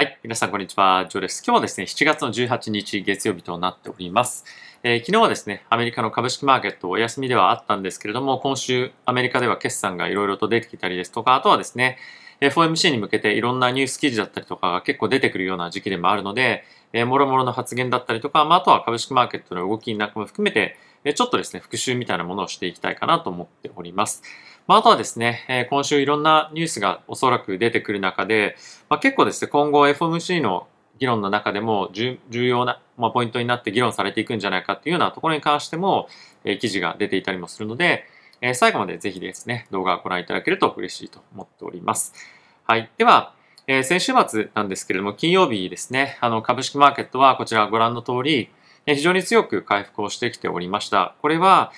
はい。皆さん、こんにちは。ジョーです。今日はですね、7月の18日月曜日となっております。えー、昨日はですね、アメリカの株式マーケットお休みではあったんですけれども、今週アメリカでは決算がいろいろと出てきたりですとか、あとはですね、FOMC に向けていろんなニュース記事だったりとかが結構出てくるような時期でもあるので、えー、もろもろの発言だったりとか、まあ、あとは株式マーケットの動きなんかも含めて、ちょっとですね、復習みたいなものをしていきたいかなと思っております。まあ、あとはですね、えー、今週いろんなニュースがおそらく出てくる中で、まあ、結構ですね、今後 FOMC の議論の中でも重要な、まあ、ポイントになって議論されていくんじゃないかっていうようなところに関しても、えー、記事が出ていたりもするので、えー、最後までぜひですね、動画をご覧いただけると嬉しいと思っております。はい。では、え、先週末なんですけれども、金曜日ですね、あの、株式マーケットはこちらご覧の通り、非常に強く回復をしてきておりました。これは、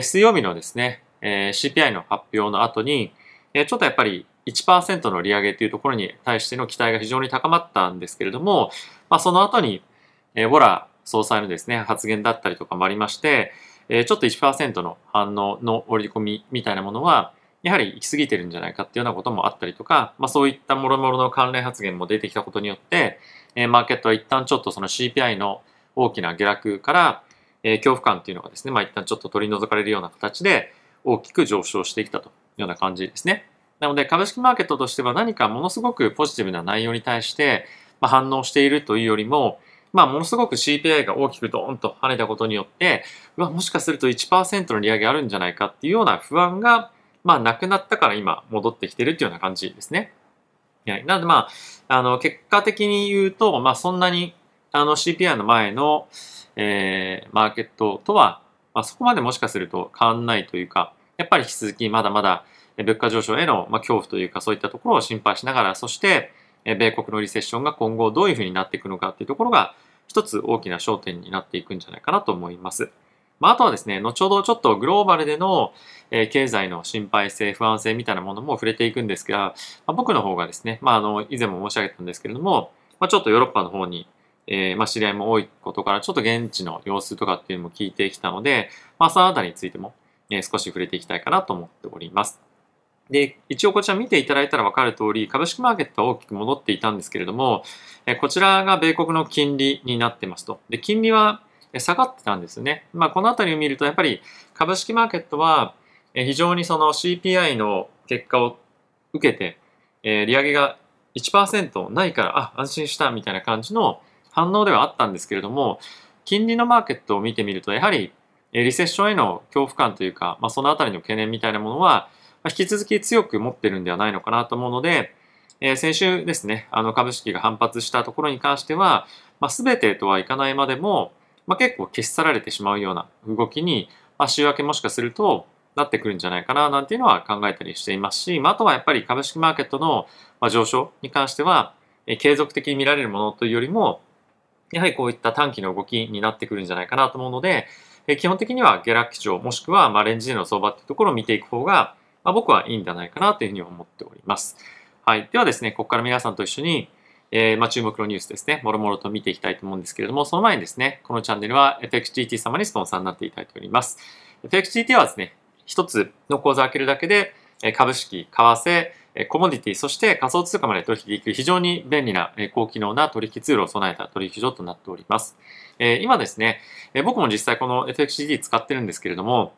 水曜日のですね、えー、CPI の発表の後に、えー、ちょっとやっぱり1%の利上げというところに対しての期待が非常に高まったんですけれども、まあ、その後に、えー、ボラ総裁のですね、発言だったりとかもありまして、えー、ちょっと1%の反応の織り込みみたいなものは、やはり行き過ぎてるんじゃないかっていうようなこともあったりとか、まあ、そういったもろもろの関連発言も出てきたことによって、えー、マーケットは一旦ちょっとその CPI の大きな下落から、えー、恐怖感っていうのがですね、まあ、一旦ちょっと取り除かれるような形で大きく上昇してきたというような感じですね。なので株式マーケットとしては何かものすごくポジティブな内容に対して、反応しているというよりも、まあ、ものすごく CPI が大きくドーンと跳ねたことによって、うわ、もしかすると1%の利上げあるんじゃないかっていうような不安が、まあ、なくなったから今戻ってきてるっていうような感じですね。はい。なので、まあ、あの、結果的に言うと、まあ、そんなに、あの、CPI の前の、えー、マーケットとは、まあ、そこまでもしかすると変わんないというか、やっぱり引き続きまだまだ物価上昇への、恐怖というかそういったところを心配しながら、そして、米国のリセッションが今後どういうふうになっていくのかっていうところが一つ大きな焦点になっていくんじゃないかなと思います。まあ、あとはですね、後ほどちょっとグローバルでの、え、経済の心配性、不安性みたいなものも触れていくんですが、まあ、僕の方がですね、まあ、あの、以前も申し上げたんですけれども、まあ、ちょっとヨーロッパの方に、えー、まあ、知り合いも多いことから、ちょっと現地の様子とかっていうのも聞いてきたので、まあ、そのあたりについても、え、少し触れていきたいかなと思っております。で、一応こちら見ていただいたら分かる通り、株式マーケットは大きく戻っていたんですけれども、えこちらが米国の金利になってますと。で、金利は下がってたんですね。まあ、このあたりを見ると、やっぱり株式マーケットは非常にその CPI の結果を受けて、え利上げが1%ないから、あ、安心したみたいな感じの反応ではあったんですけれども、金利のマーケットを見てみると、やはりリセッションへの恐怖感というか、まあ、そのあたりの懸念みたいなものは、引き続き強く持ってるんではないのかなと思うので、えー、先週ですね、あの株式が反発したところに関しては、まあ、全てとはいかないまでも、まあ、結構消し去られてしまうような動きに、まあ、週明けもしかするとなってくるんじゃないかななんていうのは考えたりしていますし、まあ、あとはやっぱり株式マーケットの上昇に関しては、え、継続的に見られるものというよりも、やはりこういった短期の動きになってくるんじゃないかなと思うので、え、基本的には下落基調もしくはまあレンジでの相場っていうところを見ていく方が、ま、僕はいいんじゃないかなというふうに思っております。はい。ではですね、ここから皆さんと一緒に、えー、ま、注目のニュースですね、もろもろと見ていきたいと思うんですけれども、その前にですね、このチャンネルは FXGT 様にスポンサーになっていただいております。FXGT はですね、一つの口座を開けるだけで、株式、為替、コモディティ、そして仮想通貨まで取引できる非常に便利な高機能な取引ツールを備えた取引所となっております。今ですね、僕も実際この FXGT 使ってるんですけれども、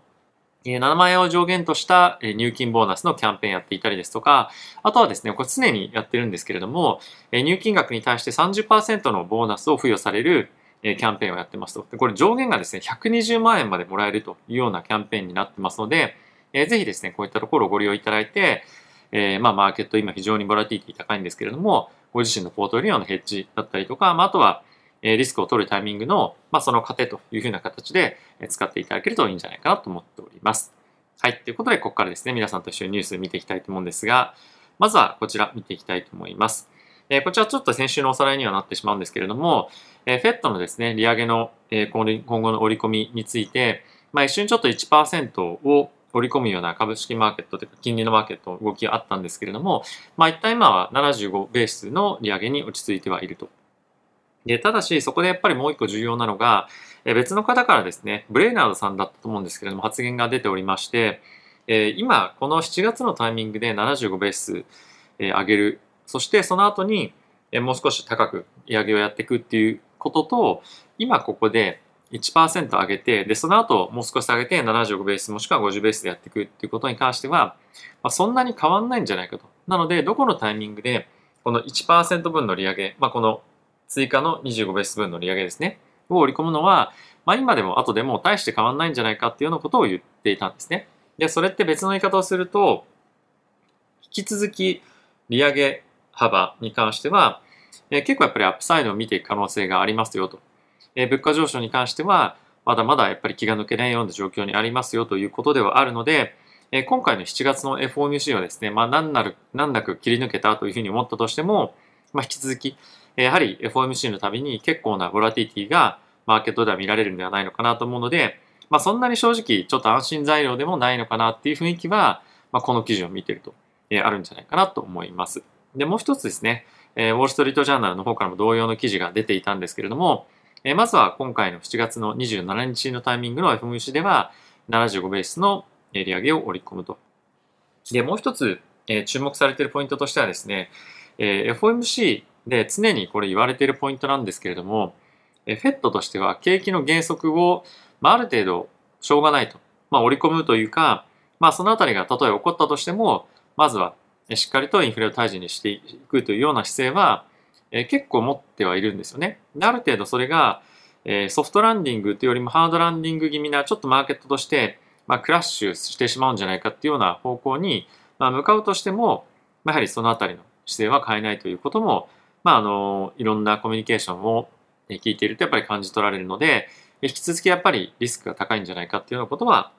7万円を上限とした入金ボーナスのキャンペーンやっていたりですとか、あとはですね、これ常にやってるんですけれども、入金額に対して30%のボーナスを付与されるキャンペーンをやってますと。これ上限がですね、120万円までもらえるというようなキャンペーンになってますので、ぜひですね、こういったところをご利用いただいて、えー、まあ、マーケット今非常にボラティティ高いんですけれども、ご自身のポートリオのヘッジだったりとか、まあ、あとは、えリスクを取るタイミングの、まあ、その糧というふうな形で使っていただけるといいんじゃないかなと思っております。はい。ということで、ここからですね、皆さんと一緒にニュース見ていきたいと思うんですが、まずはこちら見ていきたいと思います。えー、こちらちょっと先週のおさらいにはなってしまうんですけれども、えー、FED のですね、利上げの、えー、今後の織り込みについて、まあ、一瞬ちょっと1%を織り込むような株式マーケットというか金利のマーケットの動きがあったんですけれども、まあ、一旦今は75ベースの利上げに落ち着いてはいるとで、ただし、そこでやっぱりもう一個重要なのが、え別の方からですね、ブレイナードさんだったと思うんですけれども、発言が出ておりまして、え今、この7月のタイミングで75ベース、え上げる。そして、その後に、もう少し高く利上げをやっていくっていうことと、今ここで1%上げて、で、その後もう少し上げて75ベースもしくは50ベースでやっていくっていうことに関しては、まあ、そんなに変わんないんじゃないかと。なので、どこのタイミングでこの1%分の利上げ、まあ、この追加の25ベース分の利上げですね、を織り込むのは、まあ、今でも後でも大して変わんないんじゃないかっていうようなことを言っていたんですね。で、それって別の言い方をすると、引き続き利上げ幅に関しては、えー、結構やっぱりアップサイドを見ていく可能性がありますよと。えー、物価上昇に関しては、まだまだやっぱり気が抜けないような状況にありますよということではあるので、えー、今回の7月の FOMC はですね、まあ難なる、難なく切り抜けたというふうに思ったとしても、まあ引き続き、やはり FOMC のたびに結構なボラティティがマーケットでは見られるんではないのかなと思うので、まあそんなに正直ちょっと安心材料でもないのかなっていう雰囲気は、まあこの記事を見てると、えー、あるんじゃないかなと思います。で、もう一つですね、えー、ウォール・ストリート・ジャーナルの方からも同様の記事が出ていたんですけれども、え、まずは今回の7月の27日のタイミングの FMC では、75ベースの利上げを織り込むと。で、もう一つ、え、注目されているポイントとしてはですね、え、FOMC で常にこれ言われているポイントなんですけれども、えー、FED としては景気の減速を、まあ、ある程度しょうがないと、まあ、織り込むというか、まあ、そのあたりがたとえ起こったとしても、まずはしっかりとインフレを退治にしていくというような姿勢は、えー、結構持ってはいるんですよね。である程度それが、えー、ソフトランディングというよりもハードランディング気味なちょっとマーケットとして、まあ、クラッシュしてしまうんじゃないかっていうような方向に、まあ、向かうとしても、まあ、やはりそのあたりの姿勢は変えないということも、まあ、あのいろんなコミュニケーションを聞いているとやっぱり感じ取られるので引き続きやっぱりリスクが高いんじゃないかっていうようなことは、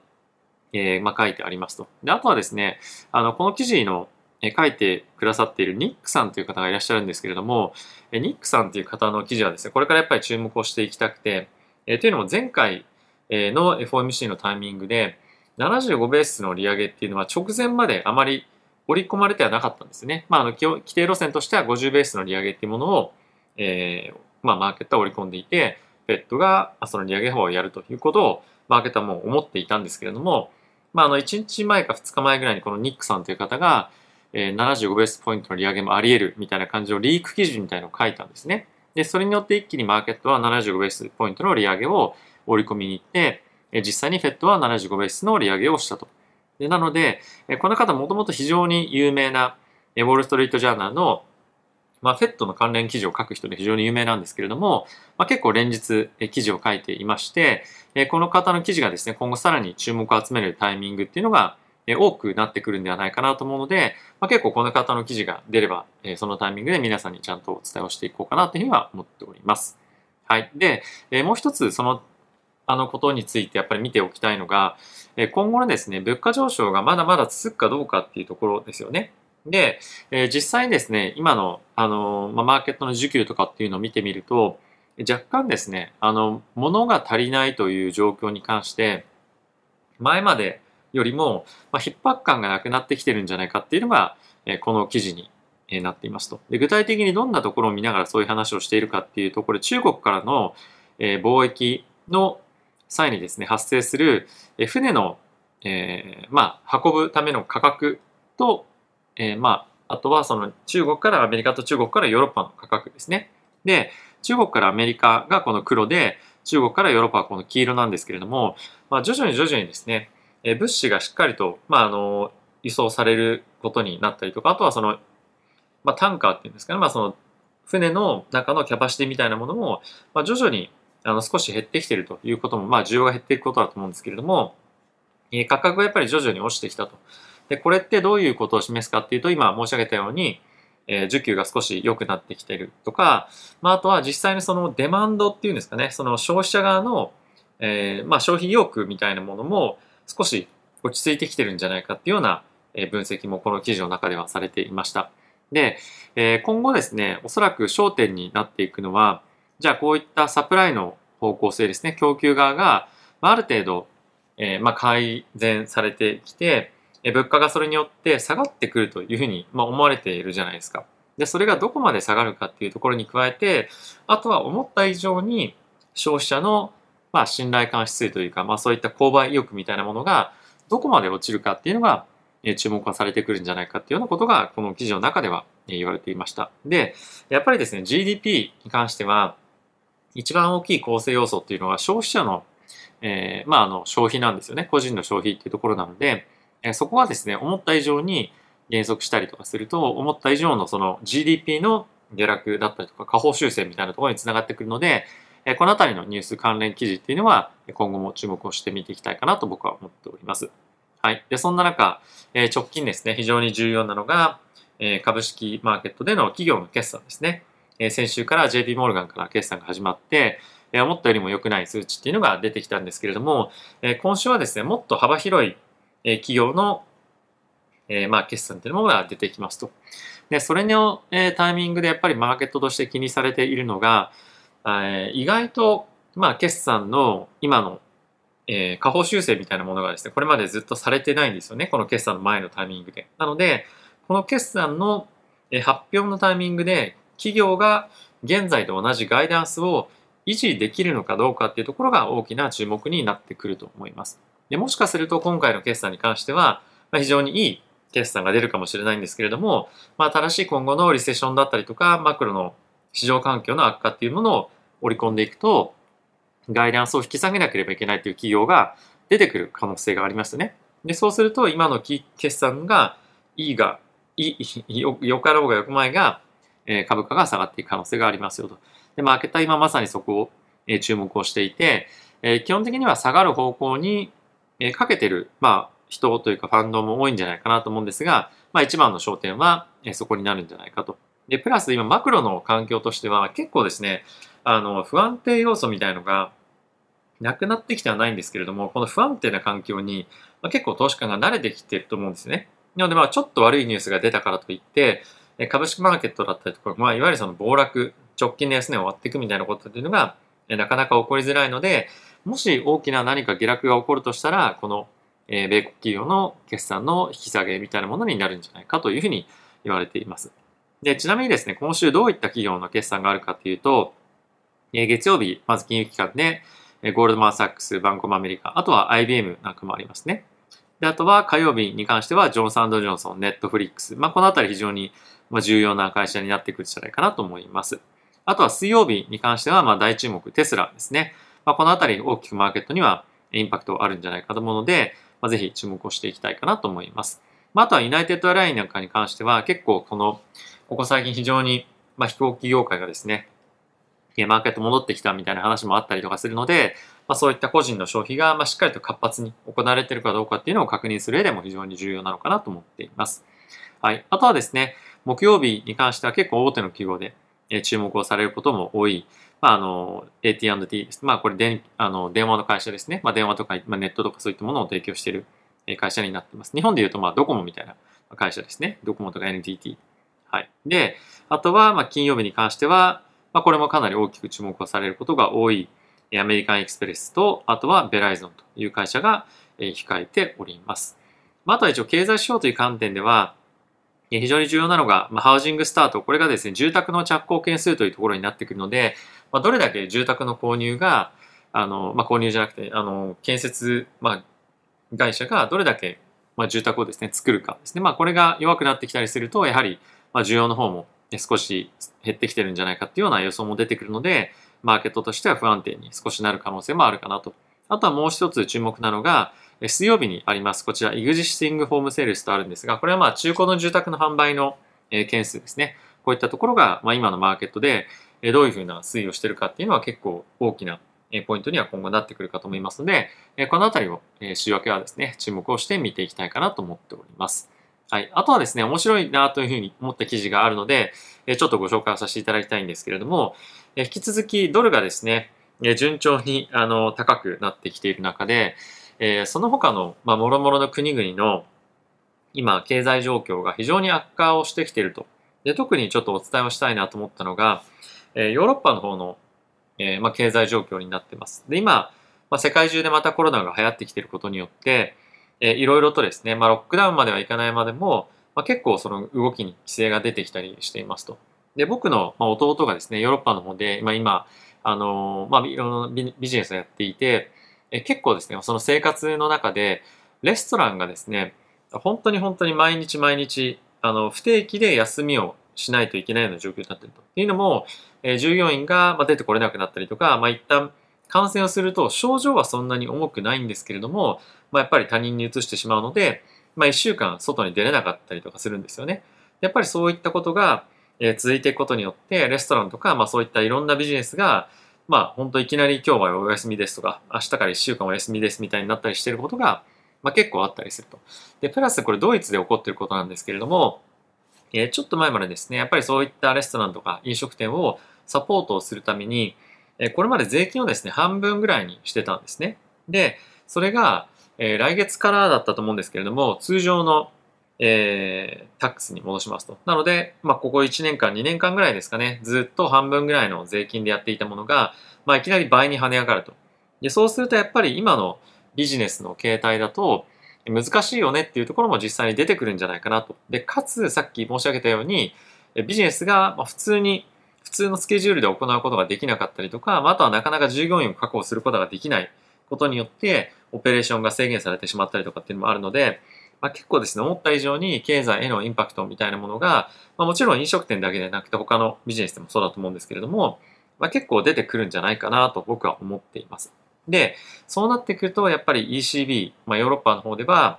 えーまあ、書いてありますと。であとはですねあのこの記事の書いてくださっているニックさんという方がいらっしゃるんですけれども、ニックさんという方の記事はですね、これからやっぱり注目をしていきたくて、えというのも前回の FOMC のタイミングで、75ベースの利上げっていうのは直前まであまり織り込まれてはなかったんですね。まあ、あの規定路線としては50ベースの利上げっていうものを、えー、まあ、マーケットは織り込んでいて、フェットがその利上げ法をやるということを、マーケットはもう思っていたんですけれども、まあ、あの、1日前か2日前ぐらいにこのニックさんという方が、えー、75ベースポイントの利上げもあり得るみたいな感じのリーク記事みたいなのを書いたんですね。で、それによって一気にマーケットは75ベースポイントの利上げを織り込みに行って、え、実際にフェットは75ベースの利上げをしたと。でなので、え、この方もともと非常に有名な、え、ウォール・ストリート・ジャーナルのまあ、フェットの関連記事を書く人で非常に有名なんですけれども、まあ、結構連日記事を書いていまして、この方の記事がですね、今後さらに注目を集めるタイミングっていうのが多くなってくるんではないかなと思うので、まあ、結構この方の記事が出れば、えそのタイミングで皆さんにちゃんとお伝えをしていこうかなというふうには思っております。はい。で、えもう一つそのあのことについてやっぱり見ておきたいのが、え今後のですね、物価上昇がまだまだ続くかどうかっていうところですよね。で、え実際にですね、今の、あの、まマーケットの需給とかっていうのを見てみると、若干ですね、あの、物が足りないという状況に関して、前までよりも、まあ、逼迫感がなくなってきてるんじゃないかっていうのが、えこの記事になっていますとで。具体的にどんなところを見ながらそういう話をしているかっていうと、これ中国からの、え貿易の際にですね、発生する、え船の、えー、まあ、運ぶための価格と、えー、まあ、あとはその中国からアメリカと中国からヨーロッパの価格ですね。で、中国からアメリカがこの黒で、中国からヨーロッパはこの黄色なんですけれども、まあ、徐々に徐々にですね、え物資がしっかりと、まあ、あの、輸送されることになったりとか、あとはその、まあ、タンカーっていうんですかね、まあ、その、船の中のキャパシティみたいなものも、まあ、徐々にあの少し減ってきてるということも、まあ、需要が減っていくことだと思うんですけれども、え価格がやっぱり徐々に落ちてきたと。で、これってどういうことを示すかっていうと、今申し上げたように、え、需給が少し良くなってきてるとか、まあ、あとは実際にそのデマンドっていうんですかね、その消費者側の、えー、まあ、消費意欲みたいなものも、少し落ち着いてきてるんじゃないかっていうような分析もこの記事の中ではされていました。で、今後ですね、おそらく焦点になっていくのは、じゃあこういったサプライの方向性ですね、供給側がある程度、えま、改善されてきて、物価がそれによって下がってくるというふうに、ま思われているじゃないですか。で、それがどこまで下がるかっていうところに加えて、あとは思った以上に消費者のまあ、信頼感指数というか、まあ、そういった購買意欲みたいなものがどこまで落ちるかっていうのが、え注目はされてくるんじゃないかっていうようなことがこの記事の中では言われていました。で、やっぱりですね、GDP に関しては、一番大きい構成要素っていうのは消費者の、えー、まあ、あの消費なんですよね。個人の消費っていうところなので、えそこはですね、思った以上に減速したりとかすると、思った以上のその GDP の下落だったりとか、下方修正みたいなところにつながってくるので、このあたりのニュース関連記事っていうのは、今後も注目をして見ていきたいかなと僕は思っております。はい。で、そんな中、え直近ですね、非常に重要なのが、え株式マーケットでの企業の決算ですね。え先週から JP モルガンから決算が始まって、え思ったよりも良くない数値っていうのが出てきたんですけれども、え今週はですね、もっと幅広い、え企業の、えまあ、決算っていうものが出てきますと。で、それの、えタイミングでやっぱりマーケットとして気にされているのが、意外と、まあ、決算の今の、え下方修正みたいなものがですね、これまでずっとされてないんですよね。この決算の前のタイミングで。なので、この決算の発表のタイミングで企業が現在と同じガイダンスを維持できるのかどうかっていうところが大きな注目になってくると思います。でもしかすると今回の決算に関しては、まあ、非常にいい決算が出るかもしれないんですけれども、まあ、正しい今後のリセッションだったりとか、マクロの市場環境の悪化っていうものを織り込んでいくと、ガイダンスを引き下げなければいけないという企業が出てくる可能性がありますね。で、そうすると今の決算がいいが、いい、よかろうがよく前が、え、株価が下がっていく可能性がありますよと。で、マーケットは今まさにそこを、え、注目をしていて、え、基本的には下がる方向に、え、かけてる、まあ、人というかファンドも多いんじゃないかなと思うんですが、まあ一番の焦点は、え、そこになるんじゃないかと。で、プラス今マクロの環境としては結構ですね、あの、不安定要素みたいのがなくなってきてはないんですけれども、この不安定な環境に、ま、結構投資家が慣れてきてると思うんですね。なのでまあちょっと悪いニュースが出たからといって、株式マーケットだったりとか、まあいわゆるその暴落、直近の安値を割っていくみたいなことっていうのが、なかなか起こりづらいので、もし大きな何か下落が起こるとしたら、この米国企業の決算の引き下げみたいなものになるんじゃないかというふうに言われています。で、ちなみにですね、今週どういった企業の決算があるかというと、月曜日、まず金融機関で、ゴールドマン・サックス、バンコム・アメリカ、あとは IBM なんかもありますね。で、あとは火曜日に関しては、ジョンソンドジョンソン、ネットフリックス。まあ、このあたり非常に重要な会社になってくるんじゃないかなと思います。あとは水曜日に関しては、まあ、大注目、テスラですね。まあ、このあたり大きくマーケットにはインパクトあるんじゃないかと思うので、まあ、ぜひ注目をしていきたいかなと思います。まあ、あとはユナイテッドアラインなんかに関しては、結構この、ここ最近非常に、まあ、飛行機業界がですね、マーケット戻ってきたみたいな話もあったりとかするので、まあ、そういった個人の消費が、ま、しっかりと活発に行われているかどうかっていうのを確認する上でも非常に重要なのかなと思っています。はい。あとはですね、木曜日に関しては結構大手の企業で、え注目をされることも多い、まあ、あの、AT&T。まあ、これであの電話の会社ですね。まあ、電話とか、まあ、ネットとかそういったものを提供している会社になっています。日本で言うと、まあ、ドコモみたいな会社ですね。ドコモとか NTT。はい。で、あとは、ま、金曜日に関しては、まあ、これもかなり大きく注目をされることが多い、アメリカンエクスプレスと、あとはベライゾンという会社が控えております。まあ、あとは一応経済指標という観点では、非常に重要なのが、まあ、ハウジングスタート。これがですね、住宅の着工件数というところになってくるので、まあ、どれだけ住宅の購入が、あの、まあ、購入じゃなくて、あの、建設、まあ、会社がどれだけ、まあ、住宅をですね、作るかですね。まあ、これが弱くなってきたりすると、やはり、まあ、需要の方も少し減ってきてるんじゃないかっていうような予想も出てくるので、マーケットとしては不安定に少しなる可能性もあるかなと。あとはもう一つ注目なのが、水曜日にあります、こちら、イグジスティングホームセールスとあるんですが、これはまあ中古の住宅の販売の件数ですね。こういったところが、ま、今のマーケットでどういうふうな推移をしているかっていうのは結構大きなポイントには今後なってくるかと思いますので、このあたりを週明けはですね、注目をして見ていきたいかなと思っております。はい。あとはですね、面白いなというふうに思った記事があるので、ちょっとご紹介させていただきたいんですけれども、引き続きドルがですね、順調にあの高くなってきている中で、え、その他の、まあ、諸々の国々の今、経済状況が非常に悪化をしてきていると。で、特にちょっとお伝えをしたいなと思ったのが、え、ヨーロッパの方の、え、ま、経済状況になっています。で、今、ま、世界中でまたコロナが流行ってきていることによって、えー、いろいろとですね、まあ、ロックダウンまではいかないまでも、まあ、結構その動きに規制が出てきたりしていますと。で、僕の、弟がですね、ヨーロッパの方で、まあ、今、あのまあ、いろんなビジネスをやっていて、え結構ですね、その生活の中で、レストランがですね、本当に本当に毎日毎日、あの、不定期で休みをしないといけないような状況になっていると。っていうのも、えー、従業員が出てこれなくなったりとか、まあ、一旦感染をすると症状はそんなに重くないんですけれども、まあ、やっぱり他人に移してしまうので、まあ、1週間外に出れなかったりとかするんですよね。やっぱりそういったことが、続いていくことによって、レストランとか、まあ、そういったいろんなビジネスが、まあ、本当いきなり今日はお休みですとか、明日から1週間お休みですみたいになったりしていることが、まあ、結構あったりすると。で、プラスこれドイツで起こっていることなんですけれども、えー、ちょっと前までですね、やっぱりそういったレストランとか飲食店をサポートをするために、えこれまで税金をですね、半分ぐらいにしてたんですね。で、それが、え、来月からだったと思うんですけれども、通常の、えー、タックスに戻しますと。なので、まあ、ここ1年間、2年間ぐらいですかね、ずっと半分ぐらいの税金でやっていたものが、まあ、いきなり倍に跳ね上がると。で、そうするとやっぱり今のビジネスの形態だと、難しいよねっていうところも実際に出てくるんじゃないかなと。で、かつ、さっき申し上げたように、ビジネスが普通に普通のスケジュールで行うことができなかったりとか、あとはなかなか従業員を確保することができないことによって、オペレーションが制限されてしまったりとかっていうのもあるので、まあ、結構ですね、思った以上に経済へのインパクトみたいなものが、まあ、もちろん飲食店だけでなくて他のビジネスでもそうだと思うんですけれども、まあ、結構出てくるんじゃないかなと僕は思っています。で、そうなってくると、やっぱり ECB、まあ、ヨーロッパの方では、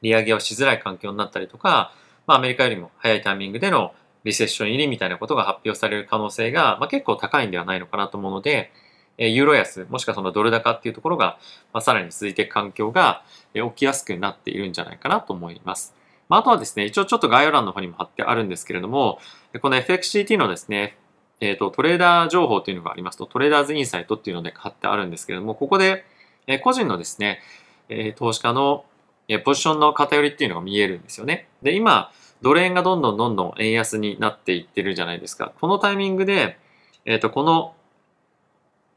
利上げをしづらい環境になったりとか、まあ、アメリカよりも早いタイミングでのリセッション入りみたいなことが発表される可能性が、まあ、結構高いんではないのかなと思うので、えユーロ安、もしくはそのドル高っていうところが、まあ、さらに続いていく環境がえ起きやすくなっているんじゃないかなと思います。まあ、あとはですね、一応ちょっと概要欄の方にも貼ってあるんですけれども、この FXCT のですね、えっ、ー、と、トレーダー情報というのがありますと、トレーダーズインサイトっていうので貼ってあるんですけれども、ここで、え個人のですね、え投資家のえポジションの偏りっていうのが見えるんですよね。で、今、ドル円がどんどんどんどん円安になっていってるじゃないですか。このタイミングで、えっ、ー、と、この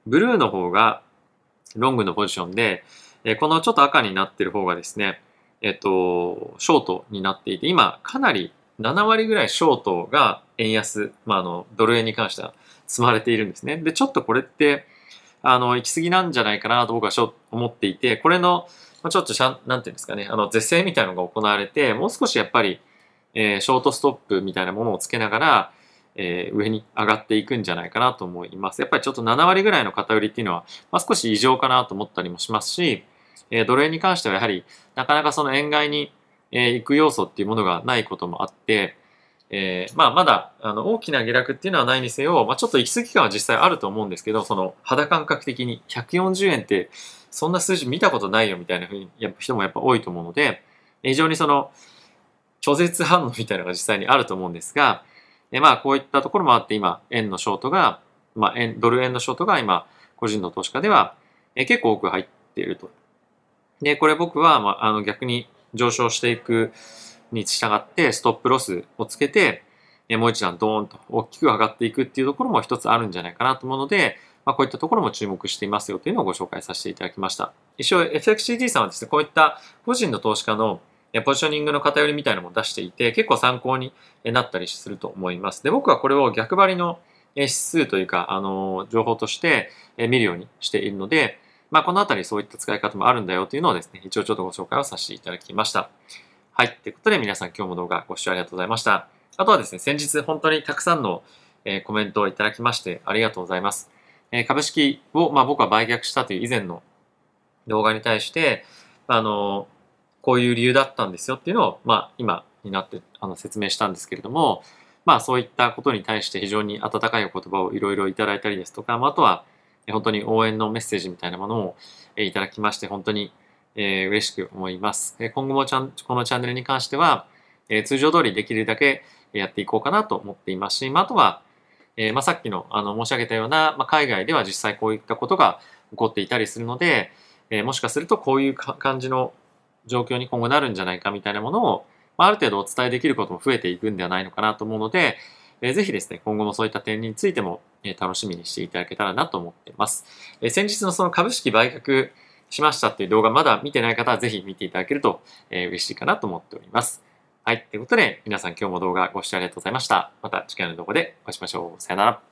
ブルーの方がロングのポジションで、え、このちょっと赤になってる方がですね、えっ、と、ショートになっていて、今かなり7割ぐらいショートが円安、まあ、あの、ドル円に関しては積まれているんですね。で、ちょっとこれって、あの、行き過ぎなんじゃないかなと僕は思っていて、これの、ちょっとしゃ、なんていうんですかね、あの、是正みたいなのが行われて、もう少しやっぱり、えー、ショートストップみたいなものをつけながら、えー、上に上がっていくんじゃないかなと思います。やっぱりちょっと7割ぐらいの偏りっていうのは、まあ、少し異常かなと思ったりもしますし、えー、ドル円に関してはやはりなかなかその円買いに、えー、行く要素っていうものがないこともあって、えー、まあまだあの大きな下落っていうのはないにせよ、まあ、ちょっと行き過ぎ感は実際あると思うんですけど、その肌感覚的に140円ってそんな数字見たことないよみたいなふうにやっぱ人もやっぱ多いと思うので、非常にその拒絶反応みたいなのが実際にあると思うんですが、えまあこういったところもあって今、円のショートが、まあ円、ドル円のショートが今、個人の投資家では、え結構多く入っていると。で、これ僕は、まあ、あの逆に上昇していくに従ってストップロスをつけて、えもう一段ドーンと大きく上がっていくっていうところも一つあるんじゃないかなと思うので、まあ、こういったところも注目していますよというのをご紹介させていただきました。一応 FXCT さんはですね、こういった個人の投資家のポジショニングの偏りみたいなのも出していて、結構参考になったりすると思います。で、僕はこれを逆張りの指数というか、あの、情報として見るようにしているので、まあ、このあたりそういった使い方もあるんだよというのをですね、一応ちょっとご紹介をさせていただきました。はい。ということで皆さん今日も動画ご視聴ありがとうございました。あとはですね、先日本当にたくさんのコメントをいただきましてありがとうございます。株式を、まあ、僕は売却したという以前の動画に対して、あの、こういう理由だったんですよっていうのを、まあ、今になってあの説明したんですけれども、まあ、そういったことに対して非常に温かいお言葉をいろいろいただいたりですとか、まあ、あとは本当に応援のメッセージみたいなものをいただきまして、本当に、嬉しく思います。今後もちゃんこのチャンネルに関しては、通常通りできるだけやっていこうかなと思っていますし、まあ、あとは、えまあ、さっきのあの申し上げたような、まあ、海外では実際こういったことが起こっていたりするので、え、もしかするとこういう感じの状況に今後なるんじゃないかみたいなものを、まあ、る程度お伝えできることも増えていくんではないのかなと思うので、えー、ぜひですね、今後もそういった点についても、え、楽しみにしていただけたらなと思っています。え、先日のその株式売却しましたっていう動画まだ見てない方はぜひ見ていただけると、え、嬉しいかなと思っております。はい。ということで、皆さん今日も動画ご視聴ありがとうございました。また次回の動画でお会いしましょう。さよなら。